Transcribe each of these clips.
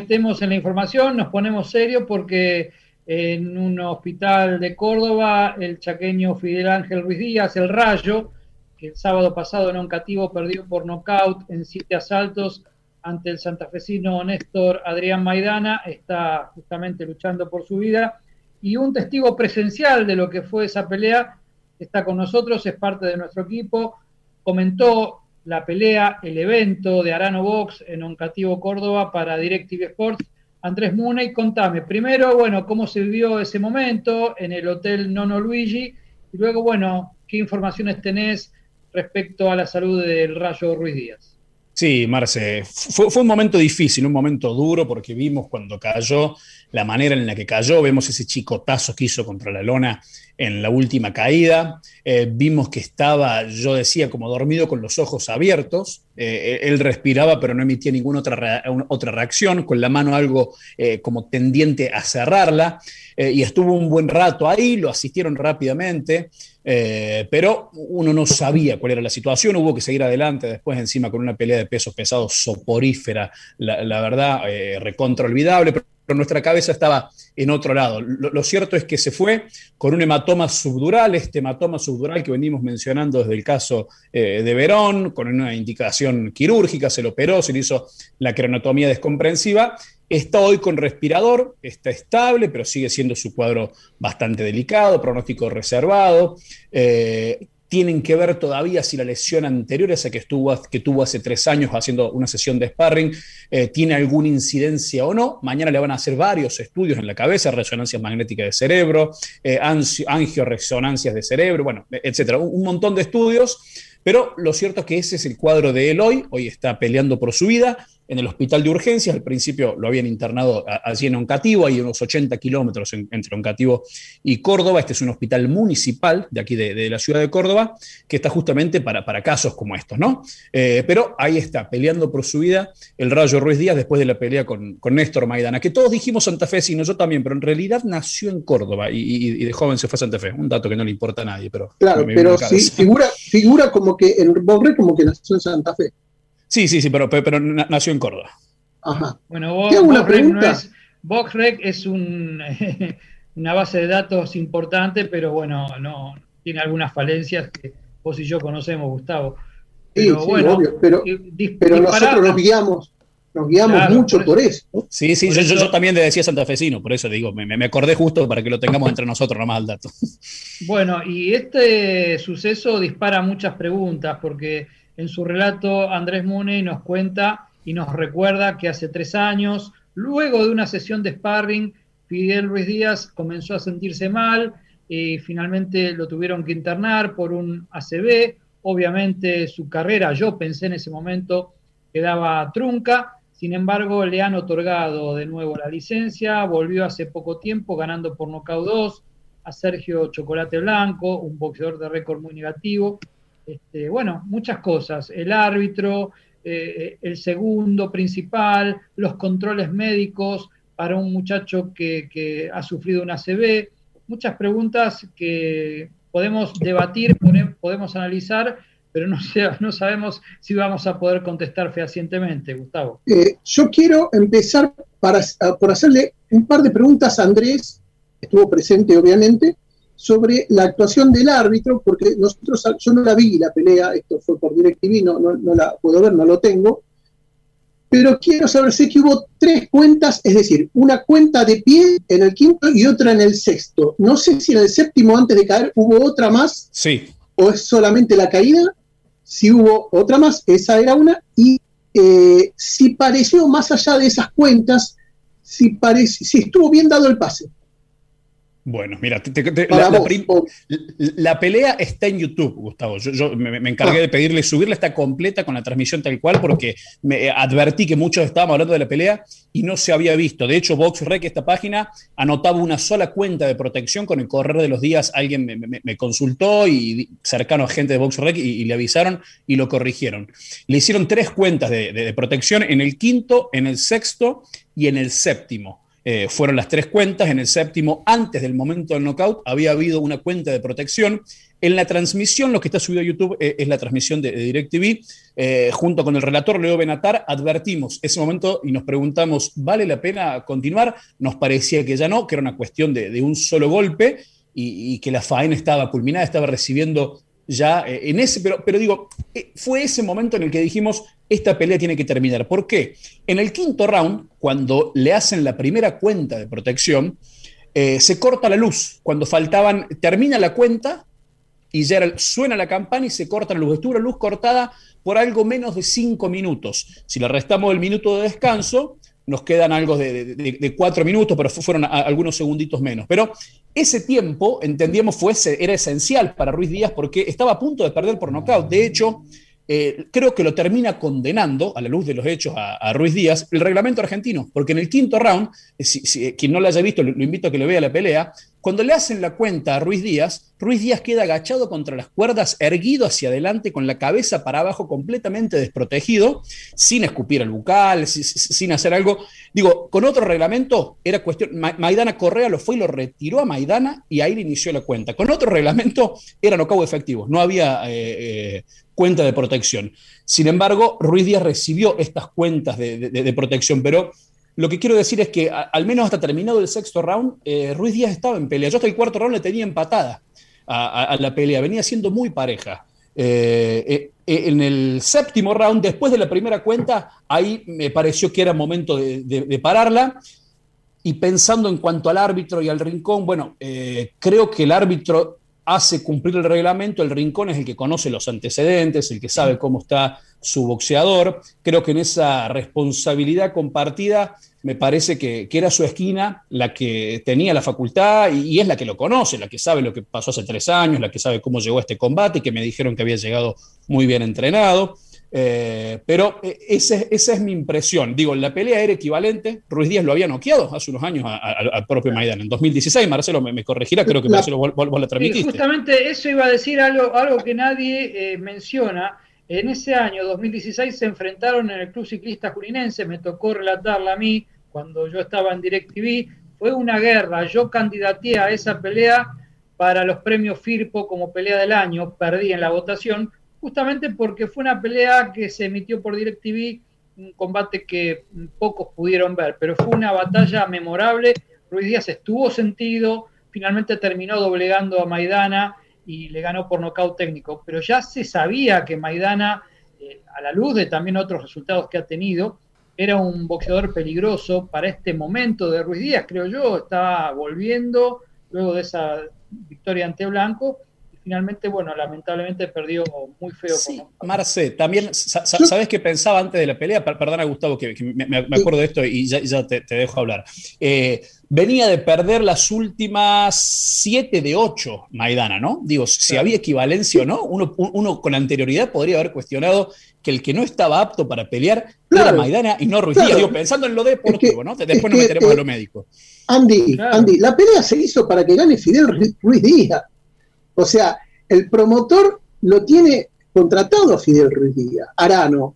metemos en la información, nos ponemos serios porque en un hospital de Córdoba, el chaqueño Fidel Ángel Ruiz Díaz, el Rayo, que el sábado pasado en un cativo perdió por nocaut en siete asaltos ante el santafesino Néstor Adrián Maidana, está justamente luchando por su vida. Y un testigo presencial de lo que fue esa pelea está con nosotros, es parte de nuestro equipo, comentó la pelea, el evento de Arano Box en Oncativo Córdoba para Directive Sports. Andrés Muney, contame primero, bueno, cómo se vivió ese momento en el Hotel Nono Luigi y luego, bueno, qué informaciones tenés respecto a la salud del Rayo Ruiz Díaz. Sí, Marce, fue, fue, un momento difícil, un momento duro, porque vimos cuando cayó la manera en la que cayó, vemos ese chicotazo que hizo contra la lona en la última caída, eh, vimos que estaba, yo decía, como dormido con los ojos abiertos, eh, él respiraba pero no emitía ninguna otra, otra reacción, con la mano algo eh, como tendiente a cerrarla, y estuvo un buen rato ahí, lo asistieron rápidamente, pero uno no sabía cuál era la situación, hubo que seguir adelante después encima con una pelea de pesos pesados soporífera, la, verdad, recontra olvidable, nuestra cabeza estaba en otro lado. Lo, cierto es que se fue con un hematoma subdural, este hematoma subdural que venimos mencionando desde el caso eh, de Verón, con una indicación quirúrgica, se lo operó, se le hizo la cronotomía descomprensiva. Está hoy con respirador, está estable, pero sigue siendo su cuadro bastante delicado, pronóstico reservado. Eh, tienen que ver todavía si la lesión anterior, esa que, estuvo, que tuvo hace tres años haciendo una sesión de sparring, eh, tiene alguna incidencia o no. Mañana le van a hacer varios estudios en la cabeza, resonancias magnéticas de cerebro, eh, angioresonancias de cerebro, bueno, etcétera. Un, montón de estudios, pero lo cierto es que ese es el cuadro de él hoy. Hoy está peleando por su vida en el hospital de urgencias. Al principio lo habían internado allí en Oncativo, hay unos 80 kilómetros entre Oncativo y Córdoba. Este es un hospital municipal de aquí de, la ciudad de Córdoba, que está justamente para, para casos como estos, ¿no? Eh, pero ahí está, peleando por su vida el Rayo Ruiz Díaz después de la pelea con, con Néstor Maidana, que todos dijimos Santa Fe, sino yo también, pero en realidad nació en Córdoba y, de joven se fue a Santa Fe. Un dato que no le importa a nadie, pero. Claro, pero sí, figura, figura como que el Borre como que nació en Santa Fe. Sí, sí, sí, pero, pero, nació en Córdoba. Ajá. Bueno, Vox es, es un, una base de datos importante, pero bueno, no tiene algunas falencias que vos y yo conocemos, Gustavo. Pero, sí, bueno, obvio, pero, pero nosotros nos guiamos, nos guiamos mucho por eso. Sí, sí, yo, yo, también le decía santafesino, por eso digo, me, me, acordé justo para que lo tengamos entre nosotros nomás al dato. Bueno, y este suceso dispara muchas preguntas, porque en su relato, Andrés Mune nos cuenta y nos recuerda que hace tres años, luego de una sesión de sparring, Fidel Ruiz Díaz comenzó a sentirse mal y finalmente lo tuvieron que internar por un ACV. Obviamente su carrera, yo pensé en ese momento, quedaba trunca. Sin embargo, le han otorgado de nuevo la licencia, volvió hace poco tiempo ganando por nocaut 2 a Sergio Chocolate Blanco, un boxeador de récord muy negativo. Este, bueno, muchas cosas, el árbitro, eh, el segundo principal, los controles médicos para un muchacho que, ha sufrido una ACV, muchas preguntas que podemos debatir, podemos analizar, pero no, no sabemos si vamos a poder contestar fehacientemente, Gustavo. Eh, yo quiero empezar para, por hacerle un par de preguntas a Andrés, estuvo presente obviamente, sobre la actuación del árbitro, porque nosotros, yo no la vi la pelea, esto fue por DirecTV, no, no, la puedo ver, no lo tengo, pero quiero saber, sé que hubo tres cuentas, es decir, una cuenta de pie en el quinto y otra en el sexto. No sé si en el séptimo, antes de caer, hubo otra más. Sí. O es solamente la caída. Si hubo otra más, esa era una. Y eh, si pareció, más allá de esas cuentas, si, si estuvo bien dado el pase. Bueno, mira, la, pelea está en YouTube, Gustavo. Yo, me, encargué ah. de pedirle subirla, está completa con la transmisión tal cual, porque me eh, advertí que muchos estábamos hablando de la pelea y no se había visto. De hecho, VoxRec, esta página, anotaba una sola cuenta de protección. Con el correr de los días, alguien me, consultó y cercano a gente de VoxRec y, y, le avisaron y lo corrigieron. Le hicieron tres cuentas de protección en el quinto, en el sexto y en el séptimo. Eh, fueron las tres cuentas. En el séptimo, antes del momento del knockout, había habido una cuenta de protección. En la transmisión, lo que está subido a YouTube eh, es la transmisión de, DirecTV. Eh, junto con el relator Leo Benatar, advertimos ese momento y nos preguntamos, ¿vale la pena continuar? Nos parecía que ya no, que era una cuestión de, un solo golpe y, y, que la faena estaba culminada, estaba recibiendo ya en ese, pero, pero digo, fue ese momento en el que dijimos, esta pelea tiene que terminar. ¿Por qué? En el quinto round, cuando le hacen la primera cuenta de protección, eh, se corta la luz. Cuando faltaban, termina la cuenta y ya suena la campana y se corta la luz. Estuvo la luz cortada por algo menos de cinco minutos. Si le restamos el minuto de descanso, nos quedan algo de, cuatro minutos, pero fueron algunos segunditos menos. Pero ese tiempo, entendíamos, fue, era esencial para Ruiz Díaz porque estaba a punto de perder por nocaut. De hecho, eh, creo que lo termina condenando, a la luz de los hechos, a, Ruiz Díaz, el reglamento argentino, porque en el quinto round, eh, eh, quien no lo haya visto, lo, invito a que lo vea la pelea, cuando le hacen la cuenta a Ruiz Díaz, Ruiz Díaz queda agachado contra las cuerdas, erguido hacia adelante, con la cabeza para abajo, completamente desprotegido, sin escupir al bucal, sin, hacer algo. Digo, con otro reglamento era cuestión, Maidana Correa lo fue y lo retiró a Maidana y ahí le inició la cuenta. Con otro reglamento era no cabo efectivo, no había cuenta de protección. Sin embargo, Ruiz Díaz recibió estas cuentas de, protección, pero lo que quiero decir es que al menos hasta terminado el sexto round, eh, Ruiz Díaz estaba en pelea. Yo hasta el cuarto round le tenía empatada a, la pelea, venía siendo muy pareja. Eh, eh, en el séptimo round, después de la primera cuenta, ahí me pareció que era momento de, pararla. Y pensando en cuanto al árbitro y al rincón, bueno, creo que el árbitro hace cumplir el reglamento, el rincón es el que conoce los antecedentes, el que sabe cómo está su boxeador. Creo que en esa responsabilidad compartida me parece que, era su esquina la que tenía la facultad y, es la que lo conoce, la que sabe lo que pasó hace tres años, la que sabe cómo llegó a este combate y que me dijeron que había llegado muy bien entrenado. Eh, pero eh, esa, es mi impresión. Digo, la pelea era equivalente. Ruiz Díaz lo había noqueado hace unos años al propio Maidana. En 2016, Marcelo me, corregirá, creo que Marcelo vos, vos, la transmitiste. justamente eso iba a decir algo, algo que nadie eh, menciona. En ese año, 2016, se enfrentaron en el Club Ciclista Jurinense. Me tocó relatarla a mí cuando yo estaba en DirecTV. Fue una guerra. Yo candidaté a esa pelea para los premios FIRPO como pelea del año. Perdí en la votación justamente porque fue una pelea que se emitió por DirecTV, un combate que pocos pudieron ver, pero fue una batalla memorable. Ruiz Díaz estuvo sentido, finalmente terminó doblegando a Maidana y le ganó por nocaut técnico, pero ya se sabía que Maidana, eh, a la luz de también otros resultados que ha tenido, era un boxeador peligroso para este momento de Ruiz Díaz, creo yo, estaba volviendo luego de esa victoria ante Blanco finalmente, bueno, lamentablemente perdió muy feo. Sí, Marce, también, ¿sabes qué pensaba antes de la pelea? Perdona, Gustavo, que, me, acuerdo de esto y ya, te, dejo hablar. Eh, venía de perder las últimas siete de ocho Maidana, ¿no? Digo, si había equivalencia o no, uno, uno, con anterioridad podría haber cuestionado que el que no estaba apto para pelear era Maidana y no Ruiz Díaz. Digo, pensando en lo deportivo, ¿no? Después nos meteremos a lo médico. Andy, Andy, la pelea se hizo para que gane Fidel Ruiz Díaz. O sea, el promotor lo tiene contratado a Fidel Ruiz Díaz, Arano,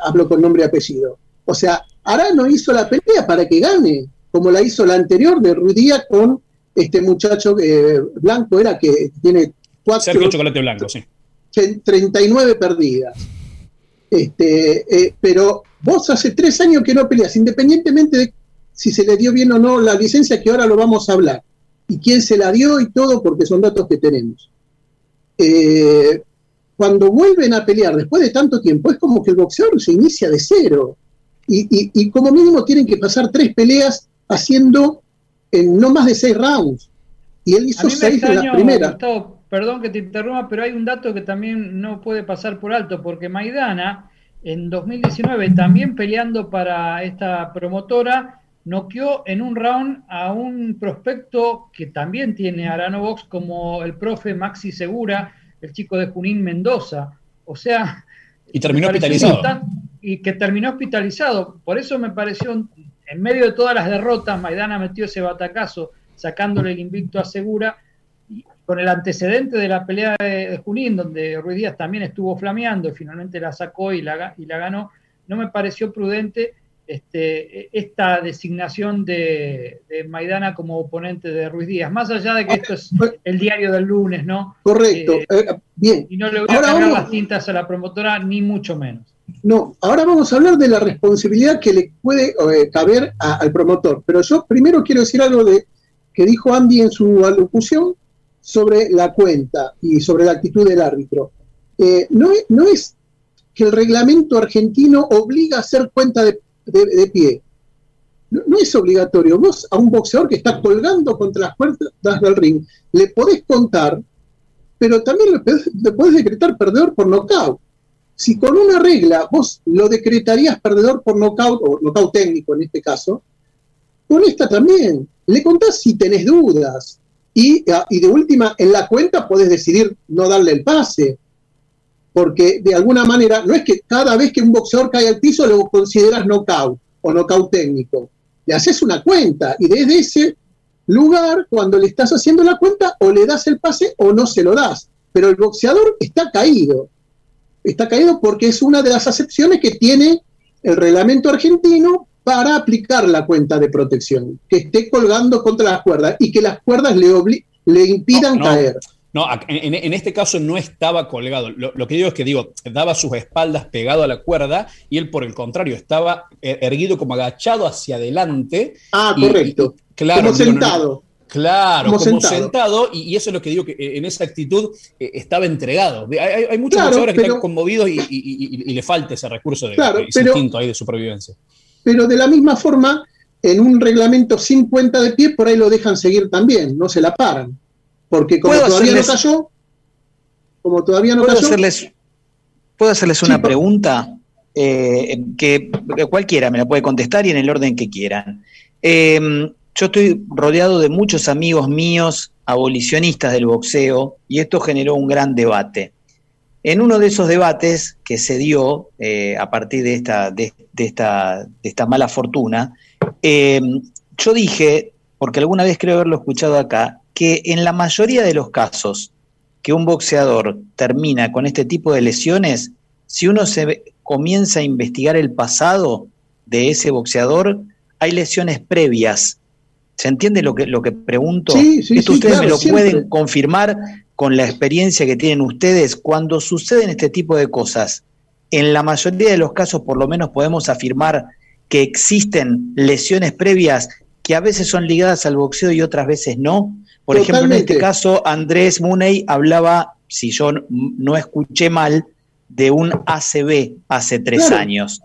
hablo con nombre y apellido. O sea, Arano hizo la pelea para que gane, como la hizo la anterior de Ruiz Díaz con este muchacho eh, blanco, era que tiene cuatro. Sergio Chocolate Blanco, sí. 39 perdidas. Este, eh, pero vos hace tres años que no peleas, independientemente de si se le dio bien o no la licencia, que ahora lo vamos a hablar y quién se la dio y todo, porque son datos que tenemos. Eh, cuando vuelven a pelear después de tanto tiempo, es como que el boxeador se inicia de cero. Y, como mínimo tienen que pasar tres peleas haciendo en no más de seis rounds. Y él hizo seis en la primera. perdón que te interrumpa, pero hay un dato que también no puede pasar por alto, porque Maidana en 2019, también peleando para esta promotora, noqueó en un round a un prospecto que también tiene Arano Box como el profe Maxi Segura, el chico de Junín Mendoza. O sea... Y terminó hospitalizado. y que terminó hospitalizado. Por eso me pareció, en medio de todas las derrotas, Maidana metió ese batacazo sacándole el invicto a Segura, y con el antecedente de la pelea de, Junín, donde Ruiz Díaz también estuvo flameando y finalmente la sacó y la, y la ganó, no me pareció prudente este, esta designación de, Maidana como oponente de Ruiz Díaz, más allá de que esto es el diario del lunes, ¿no? Correcto, eh, eh, bien. Y no le voy a cargar las tintas a la promotora, ni mucho menos. No, ahora vamos a hablar de la responsabilidad que le puede eh, caber al promotor, pero yo primero quiero decir algo de que dijo Andy en su alocución sobre la cuenta y sobre la actitud del árbitro. no, no es que el reglamento argentino obliga a hacer cuenta de de, pie. No, es obligatorio. Vos a un boxeador que está colgando contra las puertas del ring, le podés contar, pero también le podés, decretar perdedor por nocaut. Si con una regla vos lo decretarías perdedor por nocaut, o nocaut técnico en este caso, con esta también. Le contás si tenés dudas. Y, y de última, en la cuenta podés decidir no darle el pase porque de alguna manera no es que cada vez que un boxeador cae al piso lo consideras knockout o knockout técnico. Le haces una cuenta y desde ese lugar, cuando le estás haciendo la cuenta, o le das el pase o no se lo das. Pero el boxeador está caído. Está caído porque es una de las acepciones que tiene el reglamento argentino para aplicar la cuenta de protección, que esté colgando contra las cuerdas y que las cuerdas le, le impidan caer. No, en, este caso no estaba colgado. Lo, que digo es que digo, daba sus espaldas pegado a la cuerda y él por el contrario estaba er, erguido como agachado hacia adelante. Ah, correcto. claro, como sentado. claro, como, sentado. y, eso es lo que digo, que eh, en esa actitud eh, estaba entregado. Hay, muchos boxeadores que están conmovidos y, le falta ese recurso de, instinto ahí de supervivencia. Pero de la misma forma, en un reglamento sin cuenta de pie, por ahí lo dejan seguir también, no se la paran. Porque como todavía no cayó, como todavía no ¿puedo Hacerles, ¿Puedo hacerles una pregunta? Eh, que, cualquiera me la puede contestar y en el orden que quieran. Em, yo estoy rodeado de muchos amigos míos abolicionistas del boxeo y esto generó un gran debate. En uno de esos debates que se dio eh, a partir de esta, de, esta, de esta mala fortuna, em, yo dije, porque alguna vez creo haberlo escuchado acá, que en la mayoría de los casos que un boxeador termina con este tipo de lesiones, si uno se comienza a investigar el pasado de ese boxeador, hay lesiones previas. ¿Se entiende lo que, lo que pregunto? Sí, sí, Esto ustedes me lo pueden confirmar con la experiencia que tienen ustedes. Cuando suceden este tipo de cosas, en la mayoría de los casos por lo menos podemos afirmar que existen lesiones previas que a veces son ligadas al boxeo y otras veces no. Por ejemplo, en este caso, Andrés Muney hablaba, si yo no escuché mal, de un ACB hace tres años.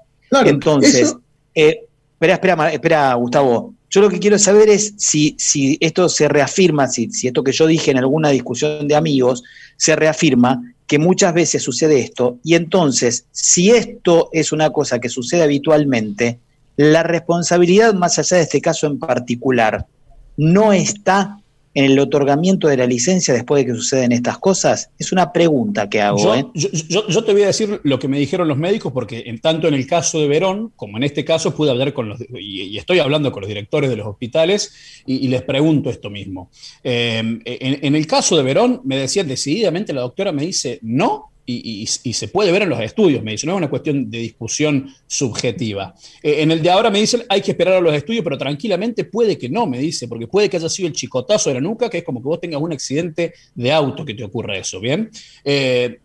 Entonces, eh, espera, espera, espera, Gustavo. Yo lo que quiero saber es si, si esto se reafirma, si, si esto que yo dije en alguna discusión de amigos se reafirma, que muchas veces sucede esto, y entonces, si esto es una cosa que sucede habitualmente, la responsabilidad, más allá de este caso en particular, no está en el otorgamiento de la licencia después de que suceden estas cosas? Es una pregunta que hago. Yo, ¿eh? yo, te voy a decir lo que me dijeron los médicos, porque en, tanto en el caso de Verón como en este caso pude hablar con los, y, estoy hablando con los directores de los hospitales y, les pregunto esto mismo. Eh, en, en, el caso de Verón me decían decididamente, la doctora me dice, no, y, se puede ver en los estudios, me dicen, no es una cuestión de discusión subjetiva. Eh, en el de ahora me dicen, hay que esperar a los estudios, pero tranquilamente puede que no, me dice, porque puede que haya sido el chicotazo de la nuca, que es como que vos tengas un accidente de auto que te ocurra eso, ¿bien? Eh,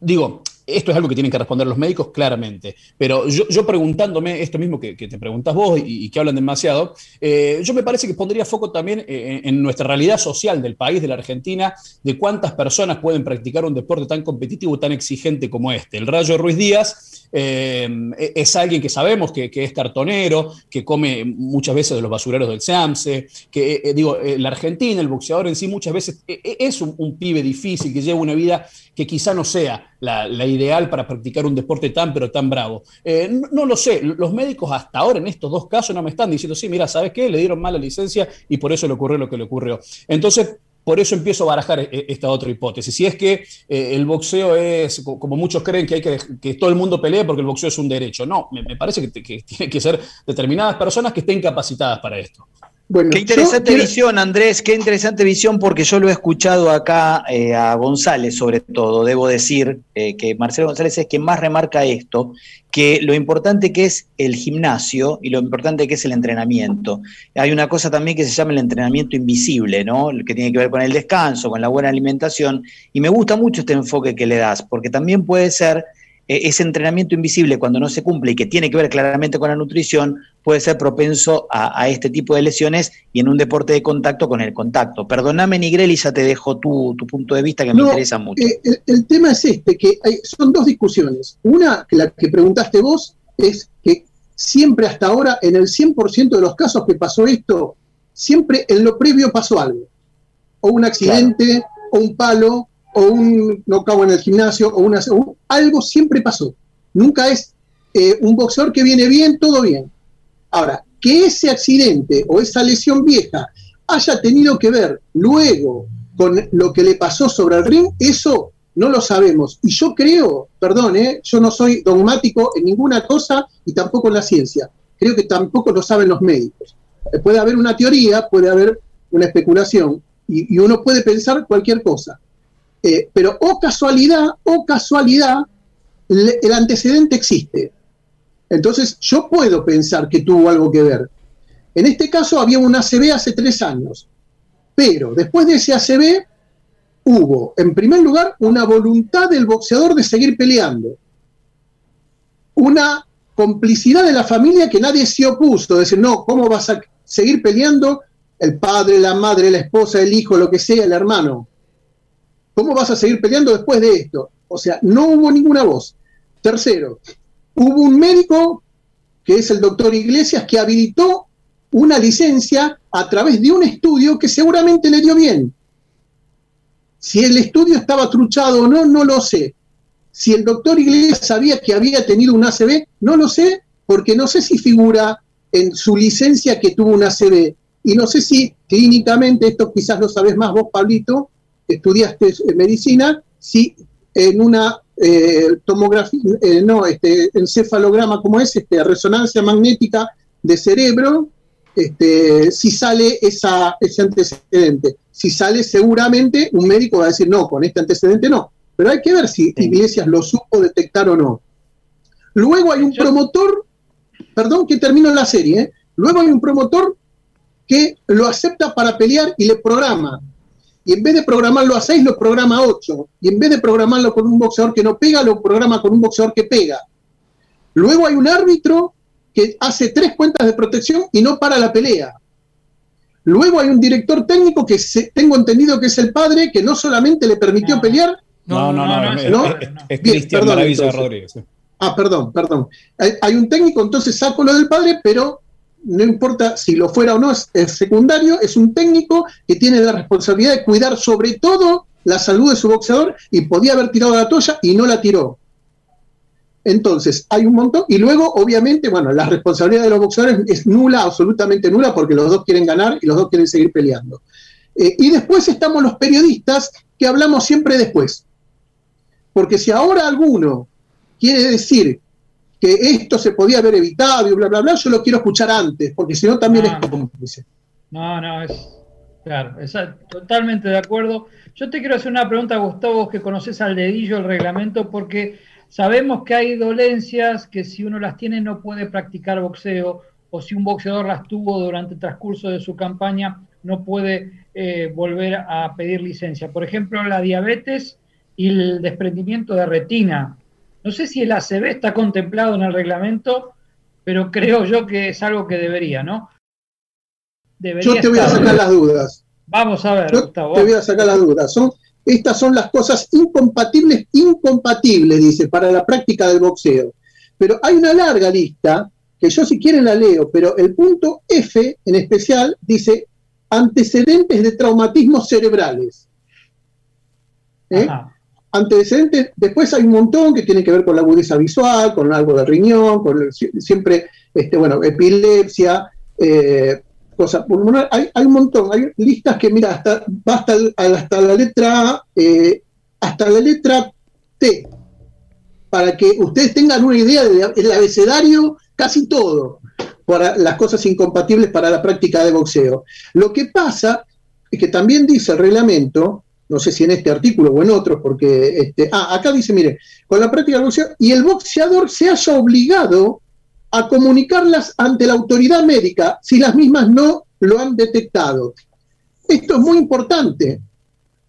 digo, esto es algo que tienen que responder los médicos claramente, pero yo, preguntándome esto mismo que, te preguntas vos y, que hablan demasiado, eh, yo me parece que pondría foco también en, en, nuestra realidad social del país, de la Argentina, de cuántas personas pueden practicar un deporte tan competitivo, tan exigente como este. El Rayo Ruiz Díaz eh, es alguien que sabemos que, es cartonero, que come muchas veces de los basureros del SEAMSE, que eh, eh, digo, la Argentina, el boxeador en sí muchas veces es un, pibe difícil, que lleva una vida que quizá no sea la, ideal para practicar un deporte tan pero tan bravo. no, no, lo sé, los médicos hasta ahora en estos dos casos no me están diciendo, sí, mira, ¿sabes qué? Le dieron mala licencia y por eso le ocurrió lo que le ocurrió. Entonces, por eso empiezo a barajar e, esta otra hipótesis. Si es que eh, el boxeo es, como muchos creen que hay que, que todo el mundo pelee porque el boxeo es un derecho. No, me, parece que, tienen que ser determinadas personas que estén capacitadas para esto. Bueno, qué interesante visión, Andrés, qué interesante visión, porque yo lo he escuchado acá eh, a González, sobre todo. Debo decir eh, que Marcelo González es quien más remarca esto, que lo importante que es el gimnasio y lo importante que es el entrenamiento. Hay una cosa también que se llama el entrenamiento invisible, ¿no? Que tiene que ver con el descanso, con la buena alimentación. Y me gusta mucho este enfoque que le das, porque también puede ser ese entrenamiento invisible cuando no se cumple y que tiene que ver claramente con la nutrición, puede ser propenso a, este tipo de lesiones y en un deporte de contacto con el contacto. Perdóname, Nigrel, y ya te dejo tu, punto de vista que me interesa mucho. Eh, el, tema es este, que son dos discusiones. Una, la que preguntaste vos, es que siempre hasta ahora, en el 100% de los casos que pasó esto, siempre en lo previo pasó algo. O un accidente, o un palo, o un no cabo en el gimnasio, o, una, algo siempre pasó. Nunca es eh, un boxeador que viene bien, todo bien. Ahora, que ese accidente o esa lesión vieja haya tenido que ver luego con lo que le pasó sobre el ring, eso no lo sabemos. Y yo creo, perdón, eh, yo no soy dogmático en ninguna cosa y tampoco en la ciencia. Creo que tampoco lo saben los médicos. Eh, puede haber una teoría, puede haber una especulación y uno puede pensar cualquier cosa. Eh, pero oh casualidad, oh casualidad, el antecedente existe. Entonces yo puedo pensar que tuvo algo que ver. En este caso había un ACB hace tres años, pero después de ese ACB hubo, en primer lugar, una voluntad del boxeador de seguir peleando, una complicidad de la familia que nadie se opuso, de decir, no, ¿cómo vas a seguir peleando? El padre, la madre, la esposa, el hijo, lo que sea, el hermano. ¿Cómo vas a seguir peleando después de esto? O sea, no hubo ninguna voz. Tercero, hubo un médico, que es el doctor Iglesias, que habilitó una licencia a través de un estudio que seguramente le dio bien. Si el estudio estaba truchado o no, no lo sé. Si el doctor Iglesias sabía que había tenido un ACB, no lo sé, porque no sé si figura en su licencia que tuvo un ACB. Y no sé si clínicamente, esto quizás lo sabes más vos, Pablito, estudiaste medicina, si en una eh, tomografía, eh, no, este, encefalograma como es, este, resonancia magnética de cerebro, este, si sale esa, ese antecedente. Si sale, seguramente un médico va a decir, no, con este antecedente no. Pero hay que ver si Iglesias lo supo detectar o no. Luego hay un promotor, perdón que termino la serie, ¿eh? luego hay un promotor que lo acepta para pelear y le programa y en vez de programarlo a 6, lo programa a 8. Y en vez de programarlo con un boxeador que no pega, lo programa con un boxeador que pega. Luego hay un árbitro que hace tres cuentas de protección y no para la pelea. Luego hay un director técnico que tengo entendido que es el padre, que no solamente le permitió pelear. No, no, no, es, Cristian Maravilla Rodríguez. Ah, perdón, perdón. hay, un técnico, entonces saco lo del padre, pero no importa si lo fuera o no, es, secundario, es un técnico que tiene la responsabilidad de cuidar sobre todo la salud de su boxeador y podía haber tirado la toalla y no la tiró. Entonces, hay un montón. Y luego, obviamente, bueno, la responsabilidad de los boxeadores es nula, absolutamente nula, porque los dos quieren ganar y los dos quieren seguir peleando. Eh, y después estamos los periodistas que hablamos siempre después. Porque si ahora alguno quiere decir que esto se podía haber evitado y bla, bla, bla, yo lo quiero escuchar antes, porque si no también es cómplice. No, no, es claro, totalmente de acuerdo. Yo te quiero hacer una pregunta, Gustavo, vos que conoces al dedillo el reglamento, porque sabemos que hay dolencias que si uno las tiene no puede practicar boxeo, o si un boxeador las tuvo durante el transcurso de su campaña, no puede eh, volver a pedir licencia. Por ejemplo, la diabetes y el desprendimiento de retina no sé si el ACB está contemplado en el reglamento, pero creo yo que es algo que debería, ¿no? yo te voy a sacar las dudas. Vamos a ver, Gustavo. Te voy a sacar las dudas. Son, estas son las cosas incompatibles, incompatibles, dice, para la práctica del boxeo. Pero hay una larga lista, que yo si quieren la leo, pero el punto F en especial dice antecedentes de traumatismos cerebrales. ¿Eh? Antecedentes, después hay un montón que tiene que ver con la agudeza visual, con algo del riñón, con siempre, este, bueno, epilepsia, eh, cosas pulmonares, hay, hay, un montón, hay listas que, mira, hasta, hasta, hasta la letra eh, hasta la letra T, para que ustedes tengan una idea del abecedario, casi todo. para las cosas incompatibles para la práctica de boxeo. Lo que pasa es que también dice el reglamento, no sé si en este artículo o en otros, porque este, ah, acá dice, mire, con la práctica de boxeo, y el boxeador se haya obligado a comunicarlas ante la autoridad médica si las mismas no lo han detectado. Esto es muy importante,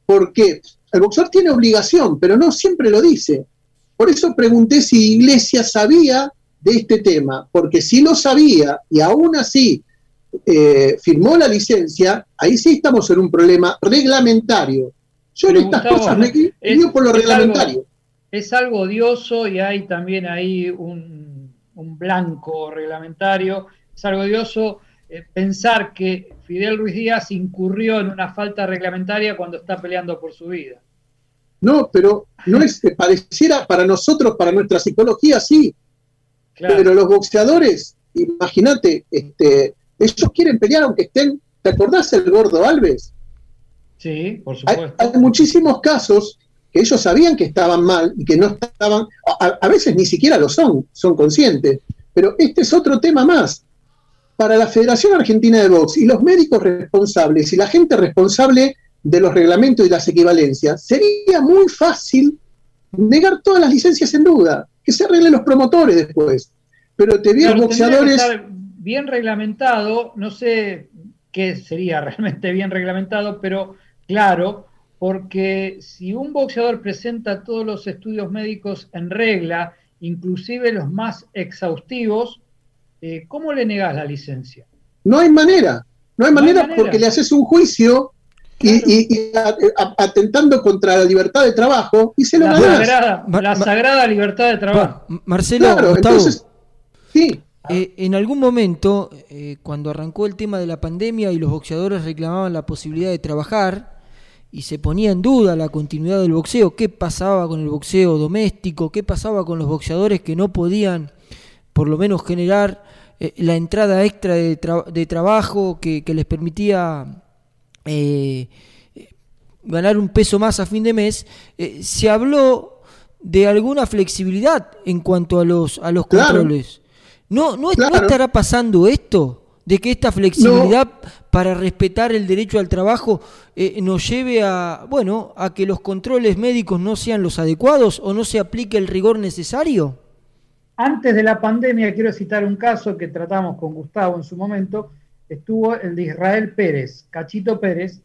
porque el boxeador tiene obligación, pero no siempre lo dice. Por eso pregunté si Iglesia sabía de este tema, porque si lo sabía y aún así eh, firmó la licencia, ahí sí estamos en un problema reglamentario. Yo en estas cosas me guío por lo reglamentario. es algo odioso y hay también ahí un, blanco reglamentario. Es algo odioso eh, pensar que Fidel Ruiz Díaz incurrió en una falta reglamentaria cuando está peleando por su vida. No, pero no es que pareciera para nosotros, para nuestra psicología, sí. Pero los boxeadores, imagínate, este, ellos quieren pelear aunque estén. ¿Te acordás el gordo Alves? Sí, por supuesto. Hay, muchísimos casos que ellos sabían que estaban mal y que no estaban, a, veces ni siquiera lo son, son conscientes. Pero este es otro tema más. Para la Federación Argentina de Box y los médicos responsables y la gente responsable de los reglamentos y las equivalencias, sería muy fácil negar todas las licencias en duda, que se arreglen los promotores después. Pero te vi boxeadores. bien reglamentado, no sé qué sería realmente bien reglamentado, pero claro, porque si un boxeador presenta todos los estudios médicos en regla, inclusive los más exhaustivos, eh, ¿cómo le negas la licencia? No hay manera, no hay, manera, porque le haces un juicio y, atentando contra la libertad de trabajo y se lo la sagrada, la sagrada libertad de trabajo. Marcelo, entonces, sí. Eh, en algún momento, eh, cuando arrancó el tema de la pandemia y los boxeadores reclamaban la posibilidad de trabajar y se ponía en duda la continuidad del boxeo, qué pasaba con el boxeo doméstico, qué pasaba con los boxeadores que no podían por lo menos generar eh, la entrada extra de, trabajo que, que les permitía eh, ganar un peso más a fin de mes, eh, se habló de alguna flexibilidad en cuanto a los, a los controles. ¿No, no, estará pasando esto? De que esta flexibilidad para respetar el derecho al trabajo eh, nos lleve a, bueno, a que los controles médicos no sean los adecuados o no se aplique el rigor necesario? Antes de la pandemia, quiero citar un caso que tratamos con Gustavo en su momento, estuvo el de Israel Pérez, Cachito Pérez,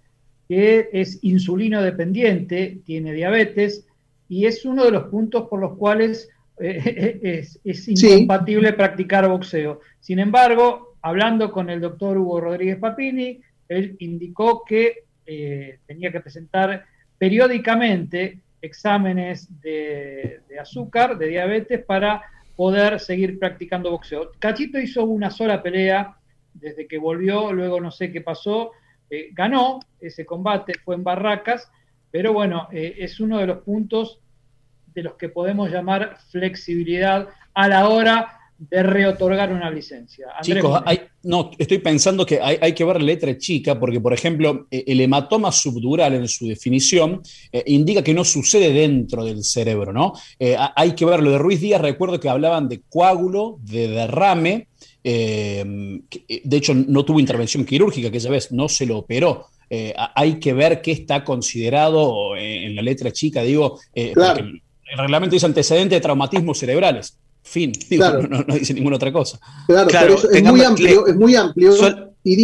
que es insulino dependiente, tiene diabetes y es uno de los puntos por los cuales eh, es, incompatible practicar boxeo. Sin embargo, hablando con el doctor Hugo Rodríguez Papini, él indicó que eh, tenía que presentar periódicamente exámenes de, azúcar, de diabetes, para poder seguir practicando boxeo. Cachito hizo una sola pelea desde que volvió, luego no sé qué pasó, eh, ganó ese combate, fue en Barracas, pero bueno, eh, es uno de los puntos de los que podemos llamar flexibilidad a la hora de reotorgar una licencia. Chicos, no, estoy pensando que hay, que ver letra chica, porque, por ejemplo, eh, el hematoma subdural en su definición indica que no sucede dentro del cerebro, ¿no? hay que ver lo de Ruiz Díaz, recuerdo que hablaban de coágulo, de derrame, eh, eh, de hecho, no tuvo intervención quirúrgica aquella vez, no se lo operó. Eh, hay que ver qué está considerado en la letra chica, digo, porque el reglamento dice antecedente de traumatismos cerebrales. Fin, no, dice ninguna otra cosa. Claro, es, muy amplio, es muy amplio.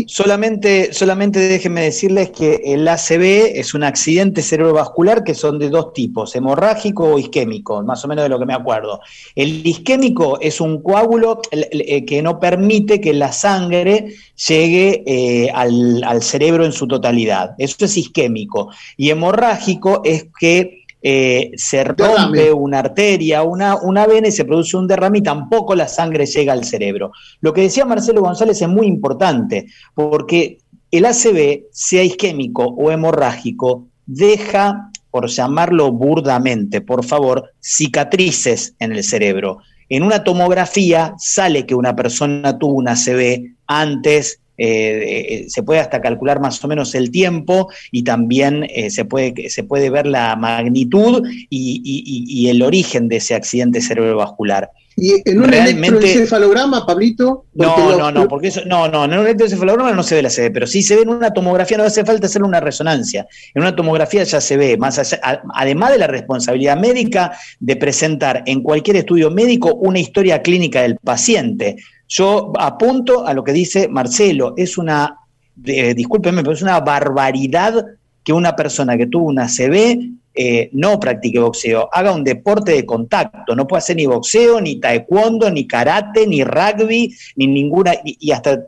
Solamente, solamente déjenme decirles que el ACV es un accidente cerebrovascular que son de dos tipos, hemorrágico o isquémico, más o menos de lo que me acuerdo. El isquémico es un coágulo eh, que no permite que la sangre llegue eh, al, al cerebro en su totalidad. Eso es isquémico. Y hemorrágico es que eh, se rompe una arteria, una, una vena y se produce un derrame y tampoco la sangre llega al cerebro. Lo que decía Marcelo González es muy importante, porque el ACV, sea isquémico o hemorrágico, deja, por llamarlo burdamente, por favor, cicatrices en el cerebro. En una tomografía sale que una persona tuvo un ACV antes eh, eh, se puede hasta calcular más o menos el tiempo y también eh, se, puede, se puede ver la magnitud y, el origen de ese accidente cerebrovascular. Y en un electroencefalograma, Pablito. No, no, no, porque eso, no, no, en un electroencefalograma no se ve la CB, pero sí se ve en una tomografía, no hace falta hacer una resonancia. En una tomografía ya se ve, más allá, además de la responsabilidad médica de presentar en cualquier estudio médico una historia clínica del paciente. Yo apunto a lo que dice Marcelo, es una, eh, discúlpeme, pero es una barbaridad que una persona que tuvo una CB eh, no practique boxeo, haga un deporte de contacto, no puede hacer ni boxeo, ni taekwondo, ni karate, ni rugby, ni ninguna, y, hasta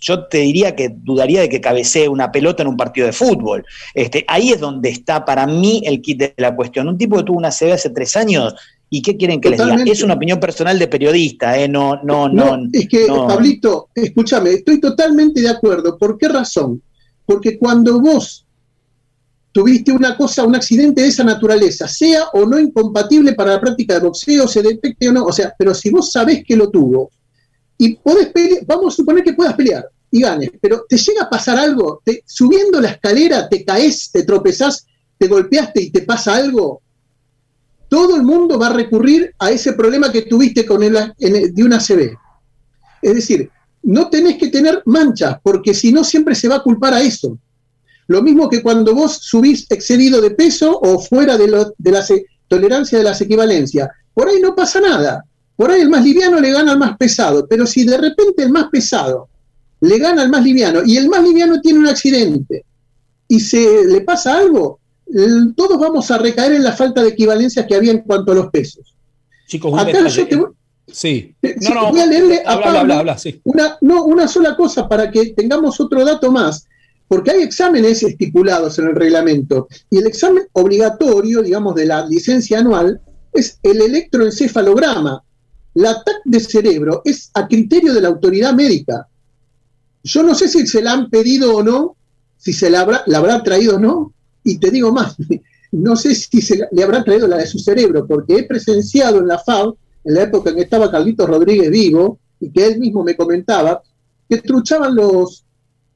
yo te diría que dudaría de que cabecee una pelota en un partido de fútbol. Este, ahí es donde está para mí el kit de la cuestión. Un tipo que tuvo una CB hace tres años, ¿y qué quieren que les diga? Es una opinión personal de periodista, ¿eh? No, no, no. no es que, Pablito, escúchame, estoy totalmente de acuerdo. ¿Por qué razón? Porque cuando vos tuviste una cosa, un accidente de esa naturaleza, sea o no incompatible para la práctica de boxeo, se detecte o no, o sea, pero si vos sabés que lo tuvo y podés pelear, vamos a suponer que puedas pelear y ganes, pero te llega a pasar algo, te, subiendo la escalera te caes, te tropezás, te golpeaste y te pasa algo, todo el mundo va a recurrir a ese problema que tuviste con el, de una CB. Es decir, no tenés que tener manchas, porque si no siempre se va a culpar a eso. Lo mismo que cuando vos subís excedido de peso o fuera de, la tolerancia de las equivalencias. Por ahí no pasa nada. Por ahí el más liviano le gana al más pesado. Pero si de repente el más pesado le gana al más liviano y el más liviano tiene un accidente y se le pasa algo, todos vamos a recaer en la falta de equivalencia que había en cuanto a los pesos. Chicos, Acá yo te, Sí. No, no, voy a leerle a Pablo una, no, una sola cosa para que tengamos otro dato más porque hay exámenes estipulados en el reglamento y el examen obligatorio, digamos, de la licencia anual es el electroencefalograma. La TAC de cerebro es a criterio de la autoridad médica. Yo no sé si se la han pedido o no, si se la habrá, la habrá traído o no, y te digo más, no sé si se le habrá traído la de su cerebro, porque he presenciado en la FAO, en la época en que estaba Carlitos Rodríguez vivo, y que él mismo me comentaba, que truchaban los,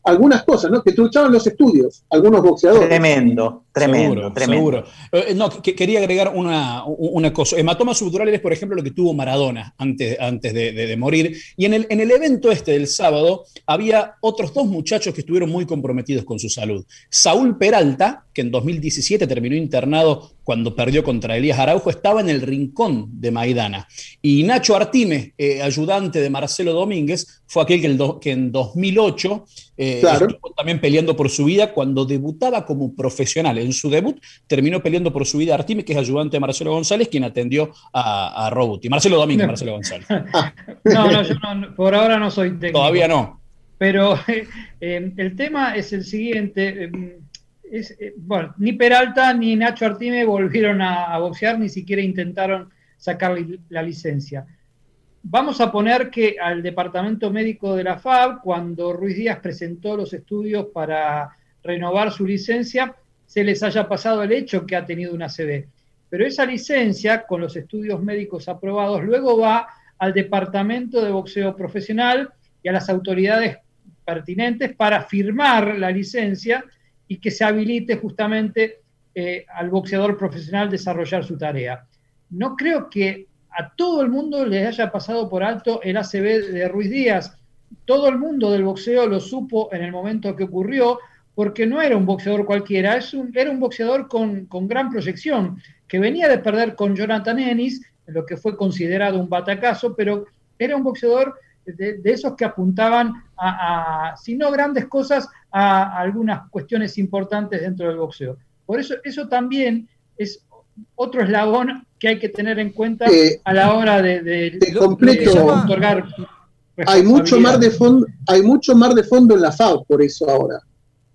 algunas cosas, ¿no? Que truchaban los estudios, algunos boxeadores. Tremendo, tremendo, tremendo. Seguro. Eh, no, quería agregar una, una, cosa. Hematomas subdurales es, por ejemplo, lo que tuvo Maradona antes, antes de, morir. Y en el, en el evento este del sábado había otros dos muchachos que estuvieron muy comprometidos con su salud. Saúl Peralta, que en 2017 terminó internado cuando perdió contra Elías Araujo, estaba en el rincón de Maidana. Y Nacho Artime, eh, ayudante de Marcelo Domínguez, fue aquel que, el que en 2008 eh, estuvo también peleando por su vida cuando debutaba como profesional. En su debut terminó peleando por su vida Artime, que es ayudante de Marcelo González, quien atendió a, a Marcelo Domínguez, Marcelo González. no, no, yo por ahora no soy técnico. Todavía no. Pero eh, el tema es el siguiente. Eh, bueno, ni Peralta ni Nacho Artime volvieron a, boxear, ni siquiera intentaron sacar la licencia. Vamos a poner que al departamento médico de la FAB, cuando Ruiz Díaz presentó los estudios para renovar su licencia, se les haya pasado el hecho que ha tenido una CB. Pero esa licencia, con los estudios médicos aprobados, luego va al departamento de boxeo profesional y a las autoridades pertinentes para firmar la licencia y que se habilite justamente eh, al boxeador profesional desarrollar su tarea. No creo que a todo el mundo le haya pasado por alto el ACB de Ruiz Díaz. Todo el mundo del boxeo lo supo en el momento que ocurrió, porque no era un boxeador cualquiera, es un, era un boxeador con, gran proyección, que venía de perder con Jonathan Ennis, lo que fue considerado un batacazo, pero era un boxeador de, esos que apuntaban a, si no grandes cosas, a algunas cuestiones importantes dentro del boxeo. Por eso, eso también es otro eslabón que hay que tener en cuenta eh, a la hora de, de, otorgar. Hay mucho más de fondo, hay mucho más de fondo en la FAO por eso ahora.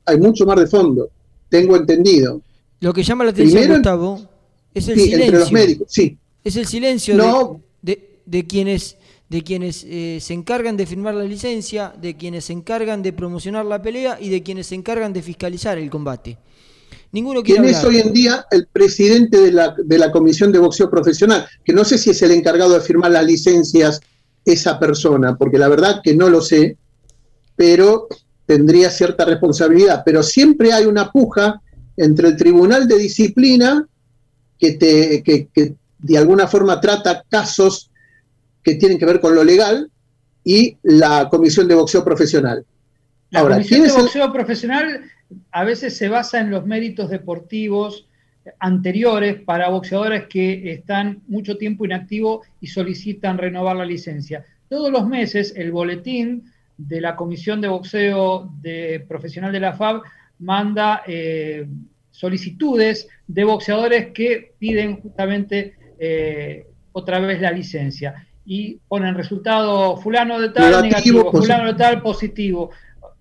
Hay mucho más de fondo, tengo entendido. Lo que llama la atención, Gustavo, es el silencio. Entre los médicos, sí. Es el silencio de, de, quienes de quienes eh, se encargan de firmar la licencia, de quienes se encargan de promocionar la pelea y de quienes se encargan de fiscalizar el combate. Ninguno quiere ¿Quién es hoy en día el presidente de la, de la Comisión de Boxeo Profesional? Que no sé si es el encargado de firmar las licencias esa persona, porque la verdad que no lo sé, pero tendría cierta responsabilidad. Pero siempre hay una puja entre el Tribunal de Disciplina, que, te, que, que de alguna forma trata casos que tienen que ver con lo legal, y la Comisión de Boxeo Profesional. La Comisión de Boxeo Profesional a veces se basa en los méritos deportivos anteriores para boxeadores que están mucho tiempo inactivos y solicitan renovar la licencia. Todos los meses el boletín de la Comisión de Boxeo de Profesional de la FAB manda eh, solicitudes de boxeadores que piden justamente eh, otra vez la licencia y ponen resultado fulano de tal negativo, fulano de tal positivo.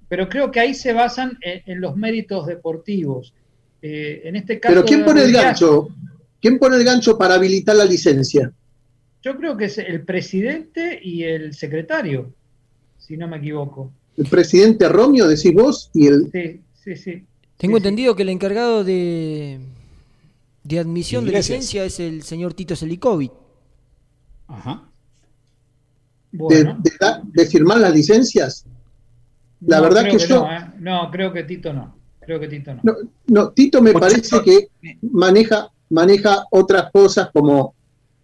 Pero creo que ahí se basan en, los méritos deportivos. Eh, en este caso. Pero ¿quién pone el gancho? ¿Quién pone el gancho para habilitar la licencia? Yo creo que es el presidente y el secretario, si no me equivoco. El presidente Romeo, decís vos, y el. Sí, sí, sí. Tengo entendido que el encargado de, de admisión de licencia es el señor Tito Selikovic. Ajá de, firmar las licencias? La verdad que, yo... ¿eh? No, creo que Tito no. Creo que Tito no. No, Tito me parece que maneja, maneja otras cosas como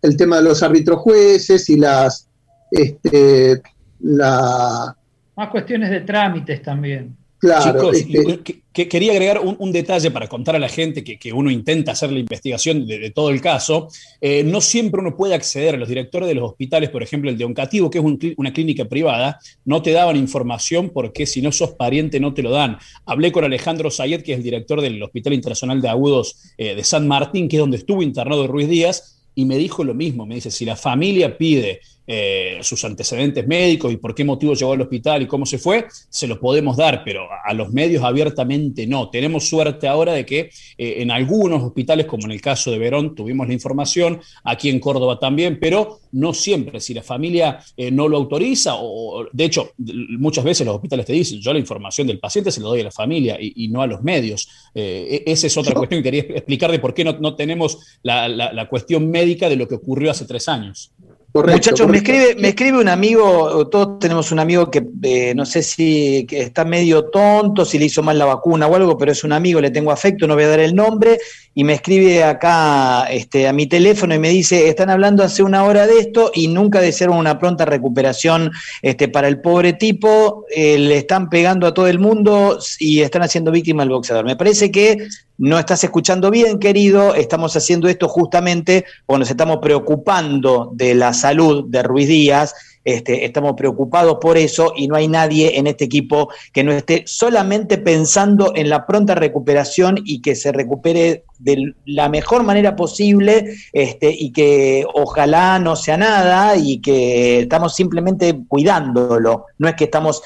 el tema de los árbitros jueces y las... Este, la... Más cuestiones de trámites también. Chicos, este, que, quería agregar un, detalle para contar a la gente que, uno intenta hacer la investigación de, todo el caso. Eh, no siempre uno puede acceder a los directores de los hospitales, por ejemplo, el de Oncativo, que es una clínica privada, no te daban información porque si no sos pariente no te lo dan. Hablé con Alejandro Sayed, que es el director del Hospital Internacional de Agudos eh, de San Martín, que es donde estuvo internado Ruiz Díaz, y me dijo lo mismo, me dice, si la familia pide eh, sus antecedentes médicos y por qué motivo llegó al hospital y cómo se fue, se lo podemos dar, pero a los medios abiertamente no. Tenemos suerte ahora de que eh, en algunos hospitales, como en el caso de Verón, tuvimos la información, aquí en Córdoba también, pero no siempre. Si la familia eh, no lo autoriza, o de hecho, muchas veces los hospitales te dicen, yo la información del paciente se lo doy a la familia y, no a los medios. E, esa es otra cuestión que quería explicar de por qué no, tenemos la cuestión médica de lo que ocurrió hace tres años. Muchachos, me escribe, me escribe un amigo, todos tenemos un amigo que eh, no sé si está medio tonto, si le hizo mal la vacuna o algo, pero es un amigo, le tengo afecto, no voy a dar el nombre, y me escribe acá este, a mi teléfono y me dice, están hablando hace una hora de esto y nunca desearon una pronta recuperación este, para el pobre tipo, eh, le están pegando a todo el mundo y están haciendo víctima al boxeador. Me parece que no estás escuchando bien, querido, estamos haciendo esto justamente porque nos estamos preocupando de la salud de Ruiz Díaz, este, estamos preocupados por eso y no hay nadie en este equipo que no esté solamente pensando en la pronta recuperación y que se recupere de la mejor manera posible este, y que ojalá no sea nada y que estamos simplemente cuidándolo. No es que estamos,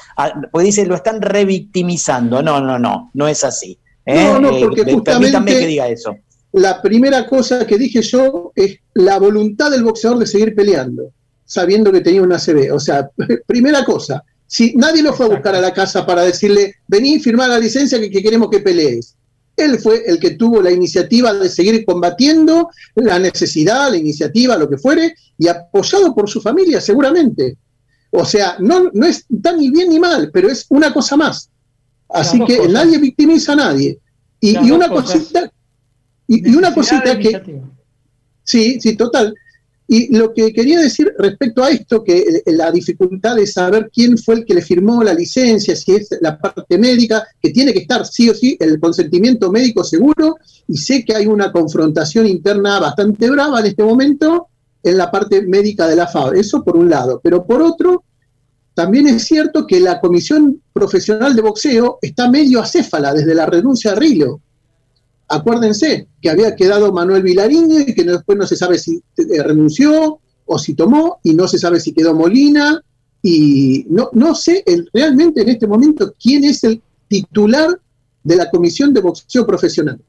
pues dice, lo están revictimizando. No, no, no, no es así. ¿Eh? No, no, porque eh, justamente que diga eso. La primera cosa que dije yo es la voluntad del boxeador de seguir peleando, sabiendo que tenía una ACB. O sea, primera cosa, si nadie lo fue a buscar a la casa para decirle, vení, firmar la licencia que, queremos que pelees. Él fue el que tuvo la iniciativa de seguir combatiendo la necesidad, la iniciativa, lo que fuere, y apoyado por su familia, seguramente. O sea, no, no es tan ni bien ni mal, pero es una cosa más. Así que nadie victimiza a nadie. Y, una cosita, y, una cosita que... Sí, sí, total. Y lo que quería decir respecto a esto, que la dificultad de saber quién fue el que le firmó la licencia, si es la parte médica, que tiene que estar sí o sí el consentimiento médico seguro, y sé que hay una confrontación interna bastante brava en este momento en la parte médica de la FAB. Eso por un lado. Pero por otro, también es cierto que la Comisión Profesional de Boxeo está medio acéfala desde la renuncia de Rilo. Acuérdense que había quedado Manuel Vilariño y que después no se sabe si eh, renunció o si tomó, y no se sabe si quedó Molina, y no, no sé realmente en este momento quién es el titular de la Comisión de Boxeo Profesional.